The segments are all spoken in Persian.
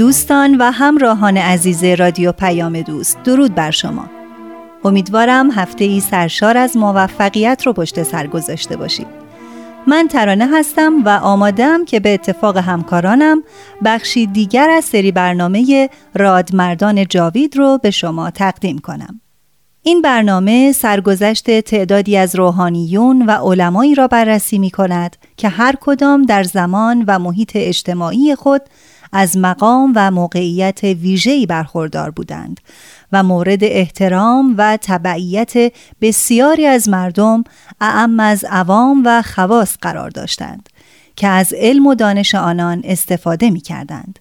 دوستان و همراهان عزیز رادیو پیام دوست درود بر شما. امیدوارم هفته ای سرشار از موفقیت رو پشت سر گذاشته باشید. من ترانه هستم و آمادم که به اتفاق همکارانم بخشی دیگر از سری برنامه رادمردان جاوید رو به شما تقدیم کنم. این برنامه سرگذشت تعدادی از روحانیون و علمایی را بررسی می کند که هر کدام در زمان و محیط اجتماعی خود از مقام و موقعیت ویژه‌ای برخوردار بودند و مورد احترام و تبعیت بسیاری از مردم اعم از عوام و خواص قرار داشتند که از علم و دانش آنان استفاده می کردند.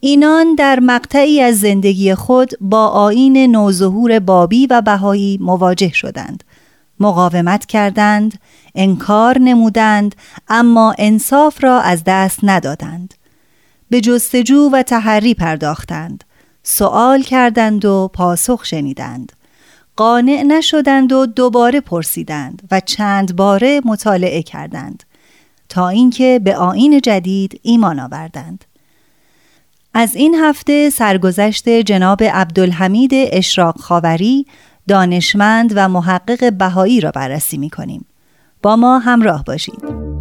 اینان در مقطعی از زندگی خود با آین نوظهور بابی و بهایی مواجه شدند مقاومت کردند انکار نمودند اما انصاف را از دست ندادند به جستجو و تحری پرداختند سوال کردند و پاسخ شنیدند قانع نشدند و دوباره پرسیدند و چند باره مطالعه کردند تا اینکه به آین جدید ایمان آوردند از این هفته سرگذشت جناب عبدالحمید اشراق خاوری دانشمند و محقق بهایی را بررسی می کنیم. با ما همراه باشید.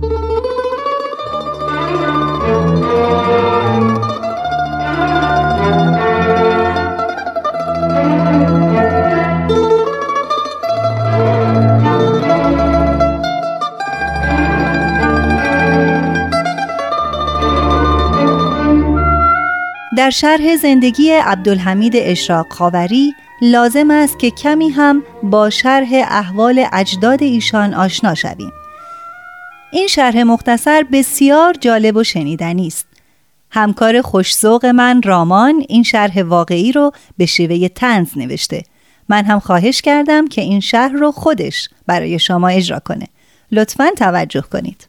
در شرح زندگی عبدالحمید اشراق خاوری لازم است که کمی هم با شرح احوال اجداد ایشان آشنا شویم. این شرح مختصر بسیار جالب و شنیدنی است. همکار خوشزوق من رامان این شرح واقعی رو به شیوه تنز نوشته. من هم خواهش کردم که این شرح رو خودش برای شما اجرا کنه. لطفا توجه کنید.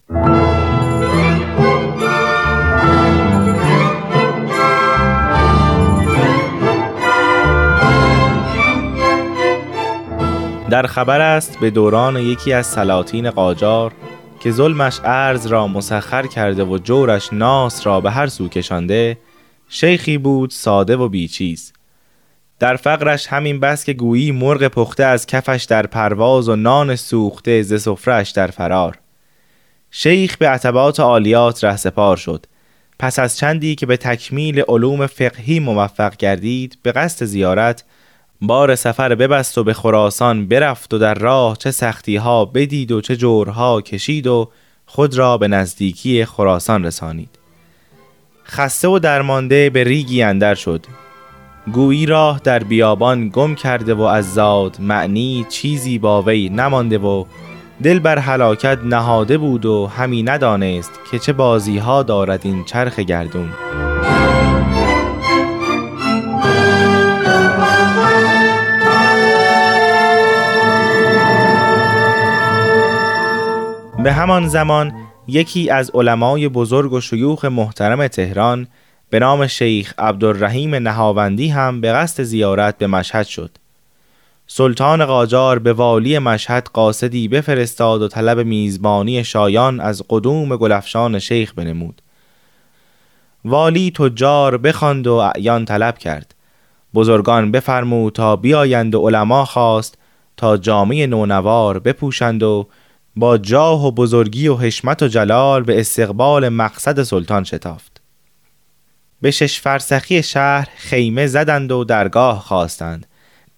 در خبر است به دوران یکی از سلاطین قاجار که ظلمش ارز را مسخر کرده و جورش ناس را به هر سو کشانده شیخی بود ساده و بیچیز. در فقرش همین بس که گویی مرغ پخته از کفش در پرواز و نان سوخته ز سفرش در فرار. شیخ به عتبات عالیات رهسپار شد. پس از چندی که به تکمیل علوم فقهی موفق گردید به قصد زیارت بار سفر ببست و به خراسان برفت و در راه چه سختی ها بدید و چه جورها کشید و خود را به نزدیکی خراسان رسانید. خسته و درمانده به ریگی اندر شد. گویی راه در بیابان گم کرده و از زاد معنی چیزی با وی نمانده و دل بر حلاکت نهاده بود و همی ندانست که چه بازی ها دارد این چرخ گردون. به همان زمان یکی از علمای بزرگ و شیوخ محترم تهران به نام شیخ عبدالرحیم نهاوندی هم به قصد زیارت به مشهد شد. سلطان قاجار به والی مشهد قاصدی بفرستاد و طلب میزبانی شایان از قدوم گلفشان شیخ بنمود. والی تجار بخواند و اعیان طلب کرد. بزرگان بفرمود تا بیایند و علما خواست تا جامعه نونوار بپوشند و با جاه و بزرگی و حشمت و جلال به استقبال مقصد سلطان شتافت. به شش فرسخی شهر خیمه زدند و درگاه خواستند.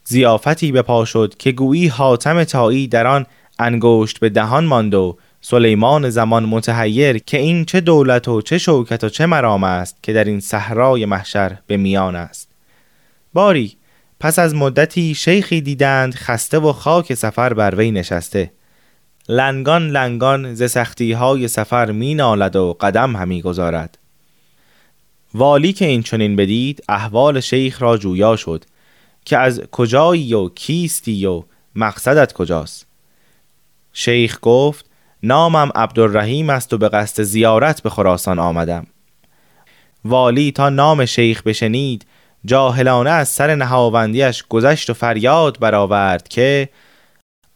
زیافتی به پا شد که گویی حاتم تایی در آن انگشت به دهان ماند و سلیمان زمان متحیر که این چه دولت و چه شوکت و چه مرام است که در این صحرای محشر به میان است. باری پس از مدتی شیخی دیدند خسته و خاک سفر بر وی نشسته. لنگان لنگان ز سختی های سفر می نالد و قدم همی گذارد. والی که این چنین بدید احوال شیخ را جویا شد که از کجایی و کیستی و مقصدت کجاست. شیخ گفت نامم عبدالرحیم است و به قصد زیارت به خراسان آمدم. والی تا نام شیخ بشنید جاهلانه از سر نهاوندیش گذشت و فریاد برآورد که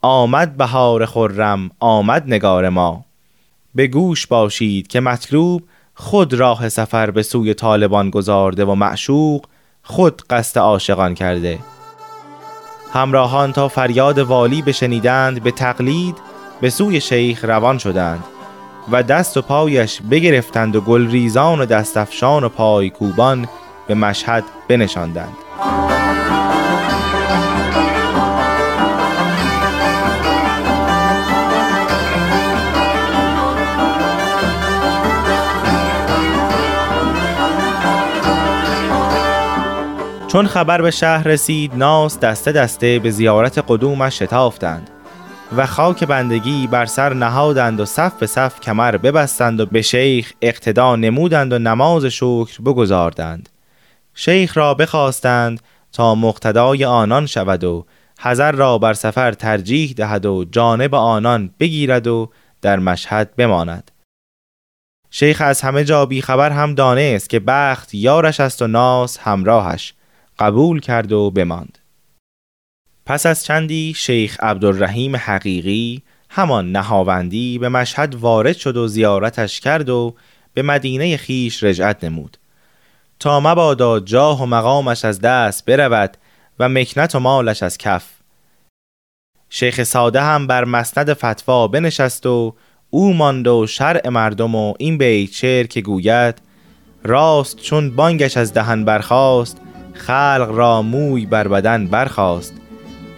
آمد بهار خرم آمد نگار ما. به گوش باشید که مطلوب خود راه سفر به سوی طالبان گذارده و معشوق خود قصد عاشقان کرده. همراهان تا فریاد والی بشنیدند به تقلید به سوی شیخ روان شدند و دست و پایش بگرفتند و گلریزان و دستفشان و پای کوبان به مشهد بنشاندند. چون خبر به شهر رسید ناس دسته دسته به زیارت قدومش شتافتند و خاک بندگی بر سر نهادند و صف به صف کمر ببستند و به شیخ اقتدا نمودند و نماز شکر بگذاردند شیخ را بخواستند تا مقتدای آنان شود و حذر را بر سفر ترجیح دهد و جانب آنان بگیرد و در مشهد بماند. شیخ از همه جا خبر هم دانست که بخت یارش است و ناس همراهش قبول کرد و بماند. پس از چندی شیخ عبدالرحیم حقیقی همان نهاوندی به مشهد وارد شد و زیارتش کرد و به مدینه خیش رجعت نمود. تا مبادا جاه و مقامش از دست برود و مکنت و مالش از کف. شیخ ساده هم بر مسند فتوا بنشست و او ماند و شرع مردم و این بیت شعر که گوید راست چون بانگش از دهن برخاست خلق را موی بر بدن برخاست.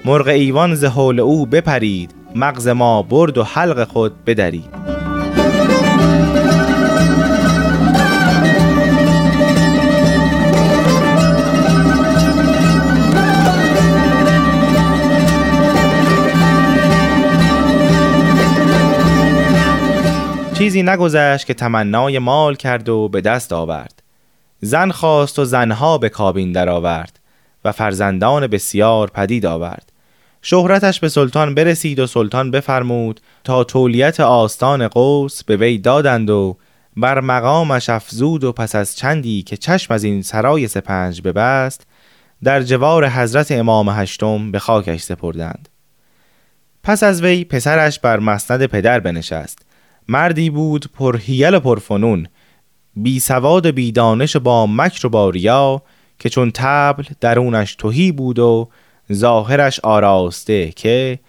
مرغ ایوان ز حول او بپرید مغز ما برد و حلق خود بدرید. چیزی نگذشت که تمنای مال کرد و به دست آورد. زن خواست و زنها به کابین درآورد و فرزندان بسیار پدید آورد. شهرتش به سلطان برسید و سلطان بفرمود تا تولیت آستان قوس به وی دادند و بر مقامش افزود و پس از چندی که چشم از این سرای سپنج ببست در جوار حضرت امام هشتم به خاکش سپردند. پس از وی پسرش بر مسند پدر بنشست. مردی بود پرهیل و پرفنون بی سواد بی دانش با مکر و با ریا که چون تبل درونش توهی بود و ظاهرش آراسته که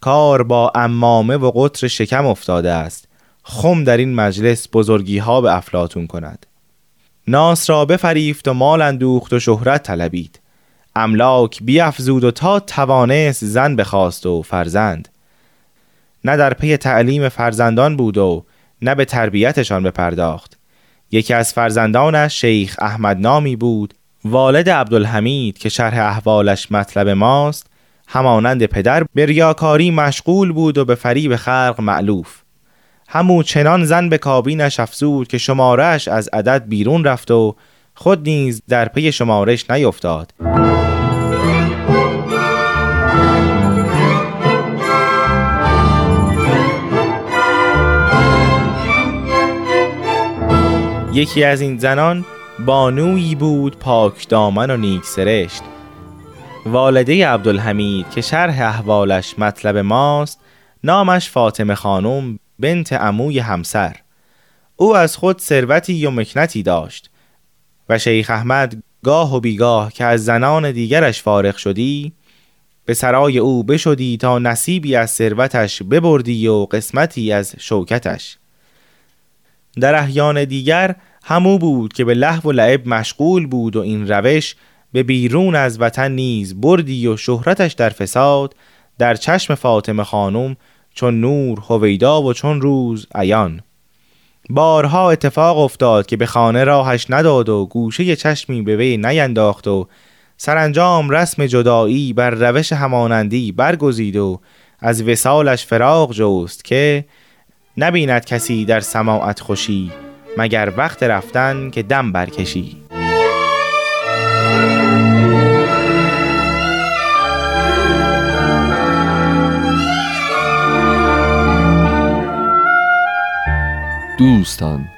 کار با امامه و قطر شکم افتاده است خم در این مجلس بزرگی ها به افلاتون کند. ناس را بفریفت و مال اندوخت و شهرت طلبید. املاک بیافزود و تا توانست زن بخواست و فرزند. نه در پی تعلیم فرزندان بود و نه به تربیتشان بپرداخت. یکی از فرزندانش شیخ احمد نامی بود والد عبدالحمید که شرح احوالش مطلب ماست همانند پدر به ریاکاری مشغول بود و به فریب خلق معلوف همو چنان زن به کابینش افزود که شمارش از عدد بیرون رفت و خود نیز در پی شمارش نیفتاد. یکی از این زنان بانویی بود پاک دامن و نیک سرشت. والده عبدالحمید که شرح احوالش مطلب ماست نامش فاطمه خانم بنت عموی همسر. او از خود ثروتی و مکنتی داشت و شیخ احمد گاه و بیگاه که از زنان دیگرش فارغ شدی به سرای او بشدی تا نصیبی از ثروتش ببردی و قسمتی از شوکتش. در احیان دیگر همو بود که به لحو و لعب مشغول بود و این روش به بیرون از وطن نیز بردی و شهرتش در فساد در چشم فاطمه خانم چون نور هویدا و چون روز عیان. بارها اتفاق افتاد که به خانه راهش نداد و گوشه چشمی به وی نینداخت و سرانجام رسم جدایی بر روش همانندی برگزید و از وسالش فراغ جوست که نبیند کسی در سماعت خوشی مگر وقت رفتن که دم برکشی. دوستان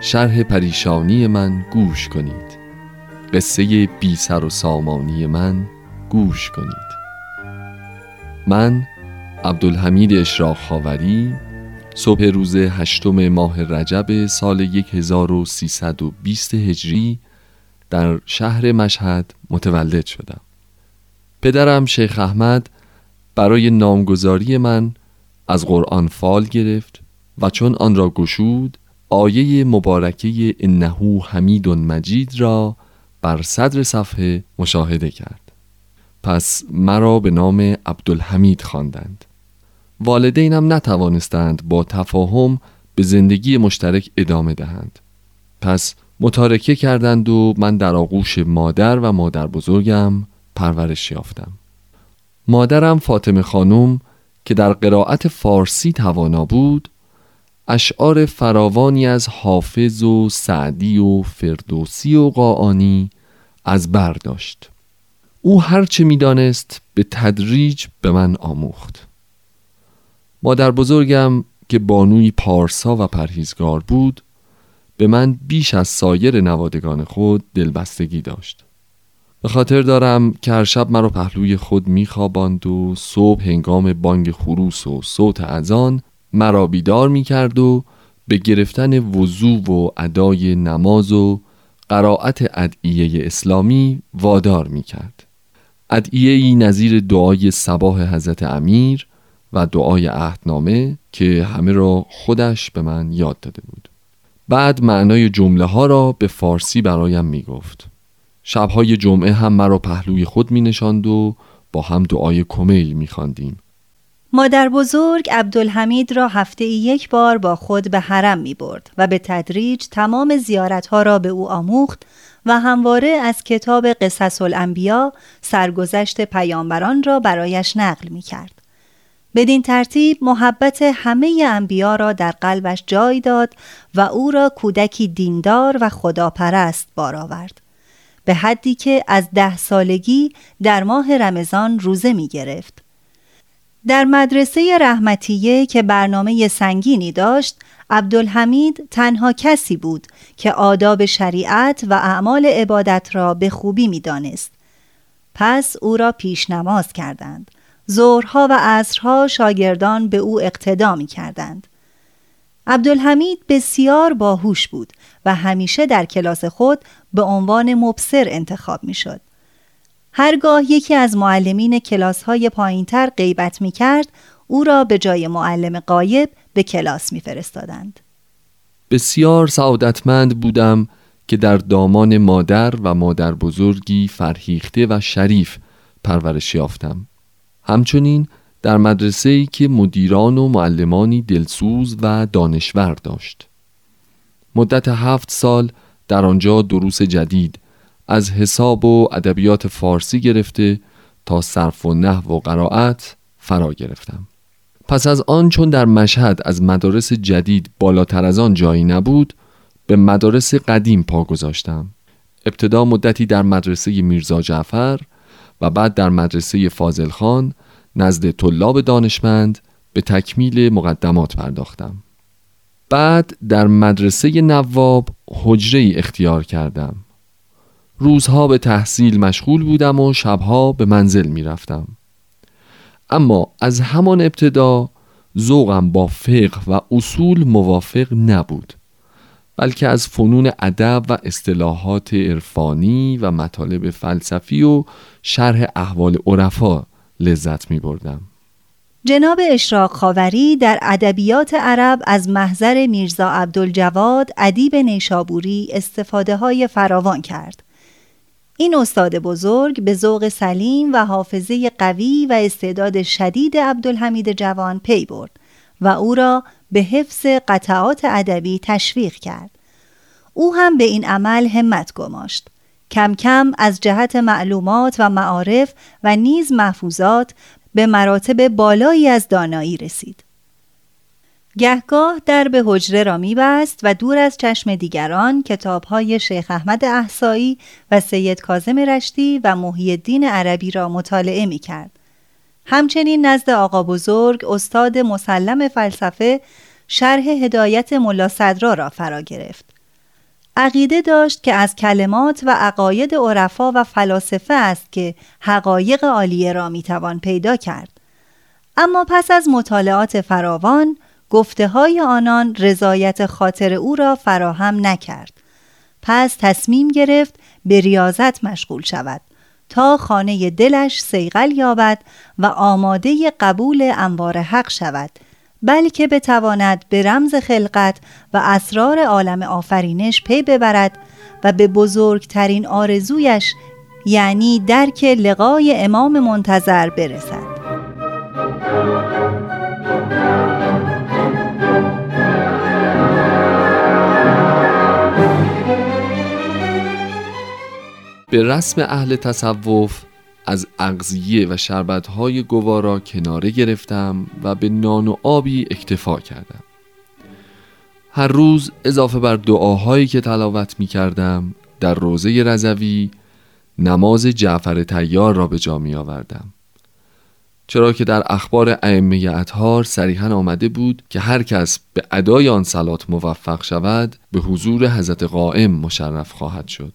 شرح پریشانی من گوش کنید. قصه بی سر و سامانی من گوش کنید. من عبدالحمید اشراق خاوری صبح روز هشتم ماه رجب سال 1320 هجری در شهر مشهد متولد شدم پدرم شیخ احمد برای نامگذاری من از قرآن فال گرفت و چون آن را گشود آیه مبارکه انهو حمید مجید را بر صدر صفحه مشاهده کرد پس مرا به نام عبدالحمید خواندند. والدینم نتوانستند با تفاهم به زندگی مشترک ادامه دهند. پس متارکه کردند و من در آغوش مادر و مادر بزرگم پرورش یافتم. مادرم فاطمه خانم که در قرائت فارسی توانا بود اشعار فراوانی از حافظ و سعدی و فردوسی و قاعانی از برداشت او هرچه می‌دانست به تدریج به من آموخت. مادر بزرگم که بانوی پارسا و پرهیزگار بود به من بیش از سایر نوادگان خود دلبستگی داشت. به خاطر دارم که هر شب مرا پهلوی خود میخواباند و صبح هنگام بانگ خروس و صوت اذان مرا بیدار می‌کرد و به گرفتن وضوع و ادای نماز و قرائت ادعیه اسلامی وادار می‌کرد. ادعیه نظیر دعای سباه حضرت امیر و دعای عهدنامه که همه را خودش به من یاد داده بود بعد معنای جمله ها را به فارسی برایم می گفت شبهای جمعه هم مرا پهلوی خود می نشاند و با هم دعای کمیل می خاندیم. مادر بزرگ عبدالحمید را هفته یک بار با خود به حرم می برد و به تدریج تمام زیارت ها را به او آموخت و همواره از کتاب قصص الانبیا سرگذشت پیامبران را برایش نقل می کرد. بدین ترتیب محبت همه انبیا را در قلبش جای داد و او را کودکی دیندار و خداپرست بار آورد به حدی که از ده سالگی در ماه رمضان روزه می گرفت. در مدرسه رحمتیه که برنامه سنگینی داشت عبدالحمید تنها کسی بود که آداب شریعت و اعمال عبادت را به خوبی می دانست. پس او را پیش نماز کردند ظهرها و عصرها شاگردان به او اقتدا می کردند. عبدالحمید بسیار باهوش بود و همیشه در کلاس خود به عنوان مبصر انتخاب می شد. هرگاه یکی از معلمین کلاس های پایین تر غیبت می کرد او را به جای معلم قایب به کلاس می فرستادند. بسیار سعادتمند بودم که در دامان مادر و مادر بزرگی فرهیخته و شریف پرورش یافتم. همچنین در مدرسه ای که مدیران و معلمانی دلسوز و دانشور داشت. مدت هفت سال در آنجا دروس جدید از حساب و ادبیات فارسی گرفته تا صرف و نحو و قرائت فرا گرفتم. پس از آن چون در مشهد از مدارس جدید بالاتر از آن جایی نبود به مدارس قدیم پا گذاشتم. ابتدا مدتی در مدرسه میرزا جعفر و بعد در مدرسه فاضل خان نزد طلاب دانشمند به تکمیل مقدمات پرداختم. بعد در مدرسه نواب حجره ای اختیار کردم. روزها به تحصیل مشغول بودم و شبها به منزل می رفتم. اما از همان ابتدا ذوقم با فقه و اصول موافق نبود. بلکه از فنون ادب و اصطلاحات عرفانی و مطالب فلسفی و شرح احوال عرفا لذت می بردم. جناب اشراق خاوری در ادبیات عرب از محضر میرزا عبدالجواد ادیب نیشابوری استفاده های فراوان کرد. این استاد بزرگ به ذوق سلیم و حافظه قوی و استعداد شدید عبدالحمید جوان پی برد و او را به حفظ قطعات ادبی تشویق کرد. او هم به این عمل همت گماشت. کم کم از جهت معلومات و معارف و نیز محفوظات به مراتب بالایی از دانایی رسید. گهگاه در به حجره را میبست و دور از چشم دیگران کتابهای شیخ احمد احسایی و سید کازم رشتی و محی الدین عربی را مطالعه می کرد. همچنین نزد آقا بزرگ استاد مسلم فلسفه شرح هدایت ملا صدرا را فرا گرفت. عقیده داشت که از کلمات و عقاید عرفا و فلاسفه است که حقایق عالیه را می‌توان پیدا کرد. اما پس از مطالعات فراوان گفته های آنان رضایت خاطر او را فراهم نکرد. پس تصمیم گرفت به ریاضت مشغول شود تا خانه دلش سیغل یابد و آماده قبول انوار حق شود بلکه بتواند به رمز خلقت و اسرار عالم آفرینش پی ببرد و به بزرگترین آرزویش یعنی درک لقای امام منتظر برسد. به رسم اهل تصوف از اغذیه و شربتهای گوارا کناره گرفتم و به نان و آبی اکتفا کردم. هر روز اضافه بر دعاهایی که تلاوت می کردم در روزه رزوی نماز جعفر تیار را به جا می آوردم چرا که در اخبار ائمه اطهار صریحا آمده بود که هر کس به ادای آن سلات موفق شود به حضور حضرت قائم مشرف خواهد شد.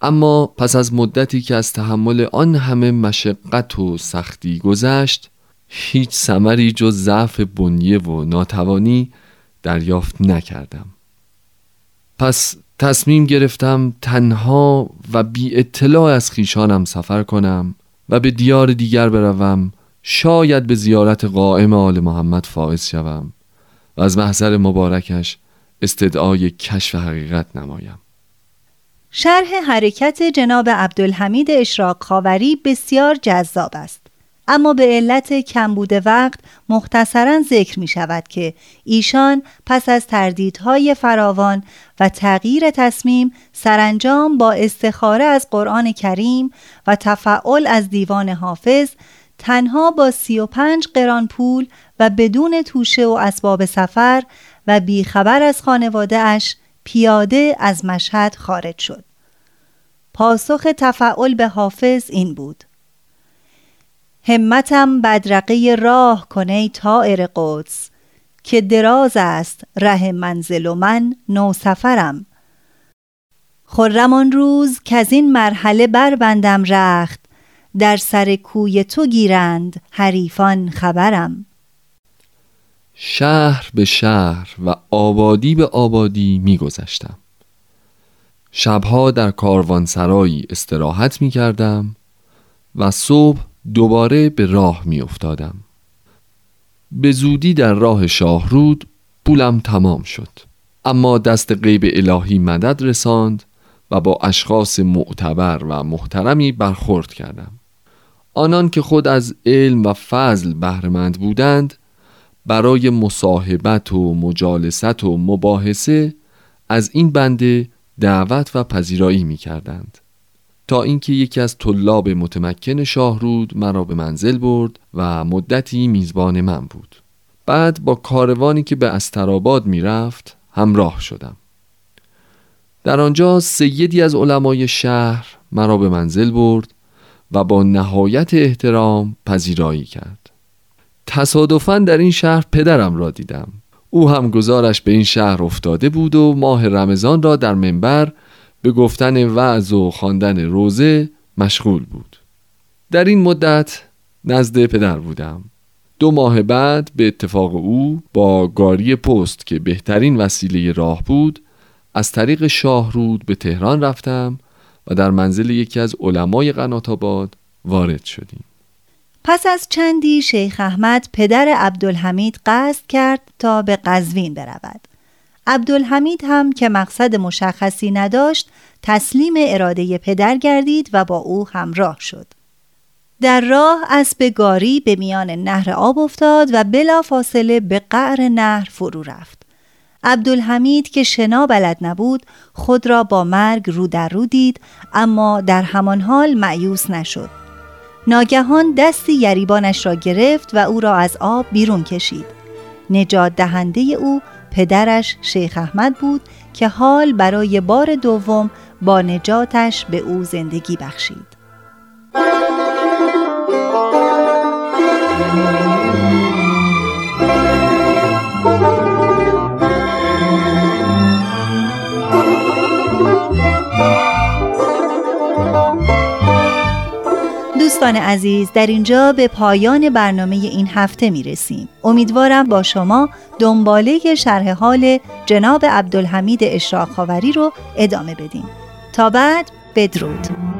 اما پس از مدتی که از تحمل آن همه مشقت و سختی گذشت هیچ سمری جز ضعف بنیه و ناتوانی دریافت نکردم. پس تصمیم گرفتم تنها و بی اطلاع از خیشانم سفر کنم و به دیار دیگر بروم شاید به زیارت قائم آل محمد فائز شوم و از محضر مبارکش استدعای کشف حقیقت نمایم. شرح حرکت جناب عبدالحمید اشراق خاوری بسیار جذاب است اما به علت کمبود وقت مختصرا ذکر می شود که ایشان پس از تردیدهای فراوان و تغییر تصمیم سرانجام با استخاره از قرآن کریم و تفعل از دیوان حافظ تنها با سی و پنج قران پول و بدون توشه و اسباب سفر و بیخبر از خانواده اش پیاده از مشهد خارج شد. پاسخ تفعل به حافظ این بود. همتم بدرقه راه کنه طائر قدس که دراز است ره منزل و من نو سفرم خرم آن روز که از این مرحله بربندم رخت در سر کوی تو گیرند حریفان خبرم. شهر به شهر و آبادی به آبادی میگذشتم. شبها در کاروانسرایی استراحت می کردم و صبح دوباره به راه می افتادم. به زودی در راه شاهرود پولم تمام شد اما دست غیب الهی مدد رساند و با اشخاص معتبر و محترمی برخورد کردم آنان که خود از علم و فضل بهرهمند بودند برای مصاحبت و مجالست و مباحثه از این بنده دعوت و پذیرایی می کردند. تا اینکه یکی از طلاب متمکن شاهرود مرا به منزل برد و مدتی میزبان من بود. بعد با کاروانی که به استراباد می‌رفت همراه شدم. در آنجا سیدی از علمای شهر مرا به منزل برد و با نهایت احترام پذیرایی کرد. تصادفا در این شهر پدرم را دیدم. او هم گزارش به این شهر افتاده بود و ماه رمضان را در منبر به گفتن وعظ و خواندن روزه مشغول بود. در این مدت نزد پدر بودم. دو ماه بعد به اتفاق او با گاری پست که بهترین وسیله راه بود از طریق شاهرود به تهران رفتم و در منزل یکی از علمای قنات وارد شدیم. پس از چندی شیخ احمد پدر عبدالحمید قصد کرد تا به قزوین برود عبدالحمید هم که مقصد مشخصی نداشت تسلیم اراده پدر گردید و با او همراه شد در راه اسب گاری به میان نهر آب افتاد و بلا فاصله به قعر نهر فرو رفت. عبدالحمید که شنا بلد نبود خود را با مرگ رو در رو دید اما در همان حال معیوس نشد. ناگهان دستی یریبانش را گرفت و او را از آب بیرون کشید. نجات دهنده او پدرش شیخ احمد بود که حال برای بار دوم با نجاتش به او زندگی بخشید. دوستان عزیز در اینجا به پایان برنامه این هفته می رسیم. امیدوارم با شما دنباله شرح حال جناب عبدالحمید اشراق رو ادامه بدیم. تا بعد بدرود